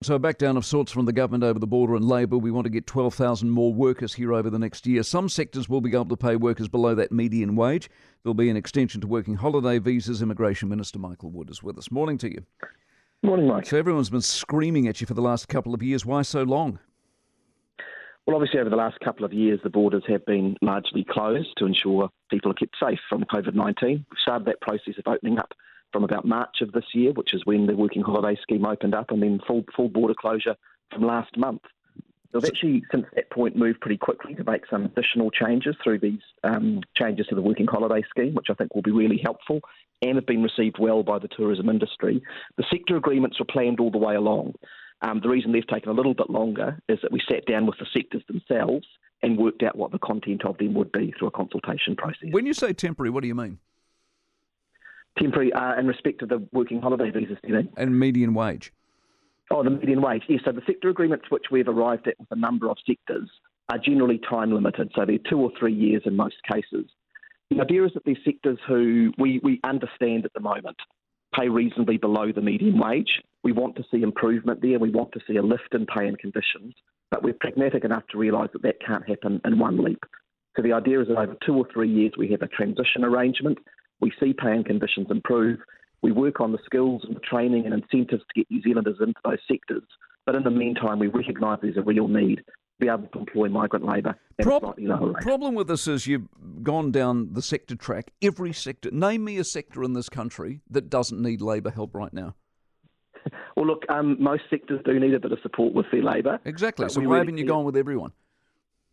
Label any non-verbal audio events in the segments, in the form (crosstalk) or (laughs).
So, a back down of sorts from the government over the border and Labor. We want to get 12,000 more workers here over the next year. Some sectors will be able to pay workers below that median wage. There'll be an extension to working holiday visas. Immigration Minister Michael Wood is with us. Morning to you. Morning, Mike. So, everyone's been screaming at you for the last couple of years. Why so long? Well, obviously, over the last couple of years, the borders have been largely closed to ensure people are kept safe from COVID 19. We've started that process of opening up from about March of this year, which is when the working holiday scheme opened up, and then full full border closure from last month. We've actually, since that point, moved pretty quickly to make some additional changes through these um, changes to the working holiday scheme, which I think will be really helpful and have been received well by the tourism industry. The sector agreements were planned all the way along. Um, the reason they've taken a little bit longer is that we sat down with the sectors themselves and worked out what the content of them would be through a consultation process. When you say temporary, what do you mean? Temporary uh, in respect of the working holiday visas, do? And median wage. Oh, the median wage. Yes, so the sector agreements which we've arrived at with a number of sectors are generally time limited, so they're two or three years in most cases. The idea is that these sectors who we, we understand at the moment pay reasonably below the median wage. We want to see improvement there. We want to see a lift in pay and conditions, but we're pragmatic enough to realise that that can't happen in one leap. So the idea is that over two or three years we have a transition arrangement we see pay and conditions improve. We work on the skills and the training and incentives to get New Zealanders into those sectors. But in the meantime, we recognise there's a real need to be able to employ migrant labour Prob- a slightly lower rate. problem with this is you've gone down the sector track. Every sector, name me a sector in this country that doesn't need labour help right now. (laughs) well, look, um, most sectors do need a bit of support with their labour. Exactly. So why really haven't you gone with everyone?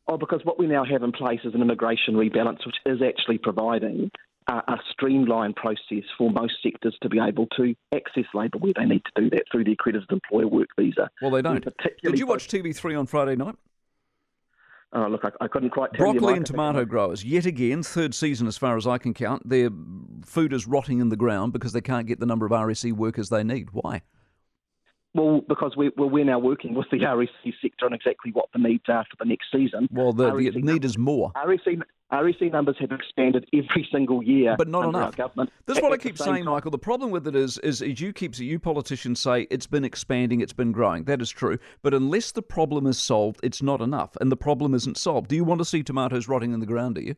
Oh, because what we now have in place is an immigration rebalance, which is actually providing a, a streamlined process for most sectors to be able to access labour where they need to do that through the accredited employer work visa. Well, they don't. Did you watch TV3 on Friday night? Oh, look, I, I, couldn't quite tell Broccoli you. and tomato growers, yet again, third season as far as I can count, their food is rotting in the ground because they can't get the number of RSE workers they need. Why? Well, because we, well, we're now working with the RSE sector on exactly what the needs are for the next season. Well, the, the need numbers, is more. RSE, RSE numbers have expanded every single year, but not enough. government. This is what I keep saying, time. Michael. The problem with it is, is, is you keep you politicians say it's been expanding, it's been growing. That is true, but unless the problem is solved, it's not enough, and the problem isn't solved. Do you want to see tomatoes rotting in the ground? Do you?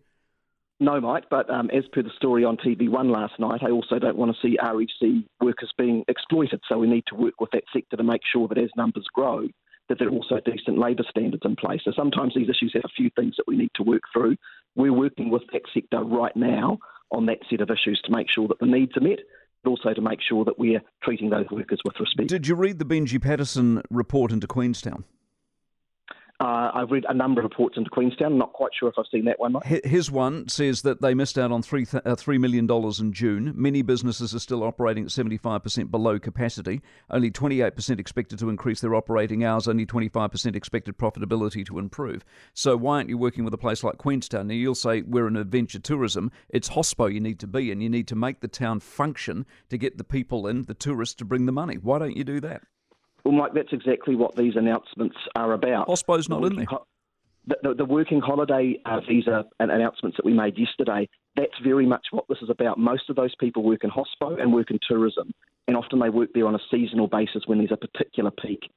No, Mike, but um, as per the story on TV1 last night, I also don't want to see RSE workers being exploited. So we need to work with that sector to make sure that as numbers grow, that there are also decent labour standards in place. So sometimes these issues have a few things that we need to work through. We're working with that sector right now on that set of issues to make sure that the needs are met, but also to make sure that we're treating those workers with respect. Did you read the Benje Patterson report into Queenstown? Uh, I've read a number of reports into Queenstown. I'm not quite sure if I've seen that one. His one says that they missed out on three uh, $3 million in June. Many businesses are still operating at 75% below capacity. Only 28% expected to increase their operating hours, only 25% expected profitability to improve. So why aren't you working with a place like Queenstown? Now, you'll say we're in adventure tourism. It's hospo you need to be in. You need to make the town function to get the people in, the tourists, to bring the money. Why don't you do that? Well, Mike, that's exactly what these announcements are about. Hospo's not in there. the, the, the, working holiday uh, visa and announcements that we made yesterday, that's very much what this is about. Most of those people work in hospo and work in tourism, and often they work there on a seasonal basis when there's a particular peak.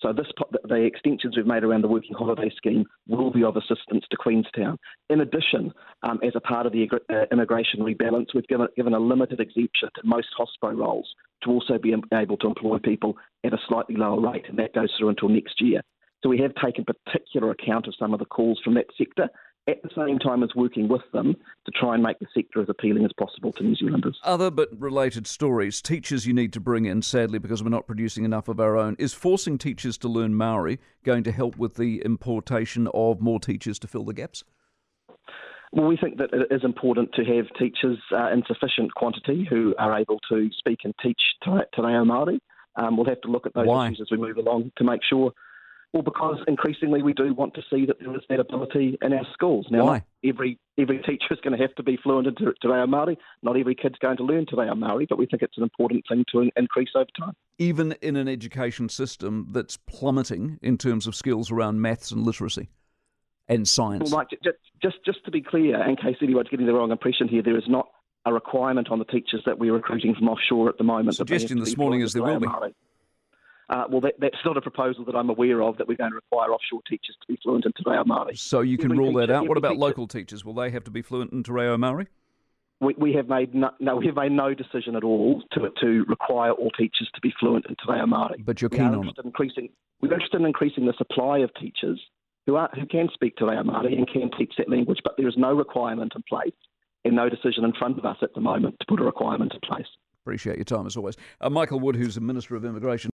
So this, the extensions we've made around the working holiday scheme will be of assistance to Queenstown. In addition, um, as a part of the uh, immigration rebalance, we've given, given a limited exemption to most hospo roles to also be able to employ people at a slightly lower rate, and that goes through until next year. So we have taken particular account of some of the calls from that sector at the same time as working with them to try and make the sector as appealing as possible to New Zealanders. Other but related stories. Teachers you need to bring in, sadly, because we're not producing enough of our own. Is forcing teachers to learn Maori going to help with the importation of more teachers to fill the gaps? Well, we think that it is important to have teachers uh, in sufficient quantity who are able to speak and teach Te Reo Māori. Um, we'll have to look at those Why? issues as we move along to make sure well, because increasingly we do want to see that there is that ability in our schools. Now, Why? every every teacher is going to have to be fluent in Te, Te Reo Māori. Not every kid's going to learn Te Reo Māori, but we think it's an important thing to increase over time. Even in an education system that's plummeting in terms of skills around maths and literacy and science. Well, Mike, just, just, just to be clear, in case anyone's getting the wrong impression here, there is not a requirement on the teachers that we're recruiting from offshore at the moment. Suggestion this morning is there will be. Māori. Uh, well, that, that's not a proposal that I'm aware of that we're going to require offshore teachers to be fluent in Te Reo Māori. So you can Every rule that out. What about teacher- local teachers? Will they have to be fluent in Te Reo Māori? We, we have made no, no, we have made no decision at all to to require all teachers to be fluent in Te Reo Māori. But you're keen on it. in increasing. We're interested in increasing the supply of teachers who are who can speak Te Reo Māori and can teach that language. But there is no requirement in place, and no decision in front of us at the moment to put a requirement in place. Appreciate your time as always. Uh, Michael Wood, who's the Minister of Immigration.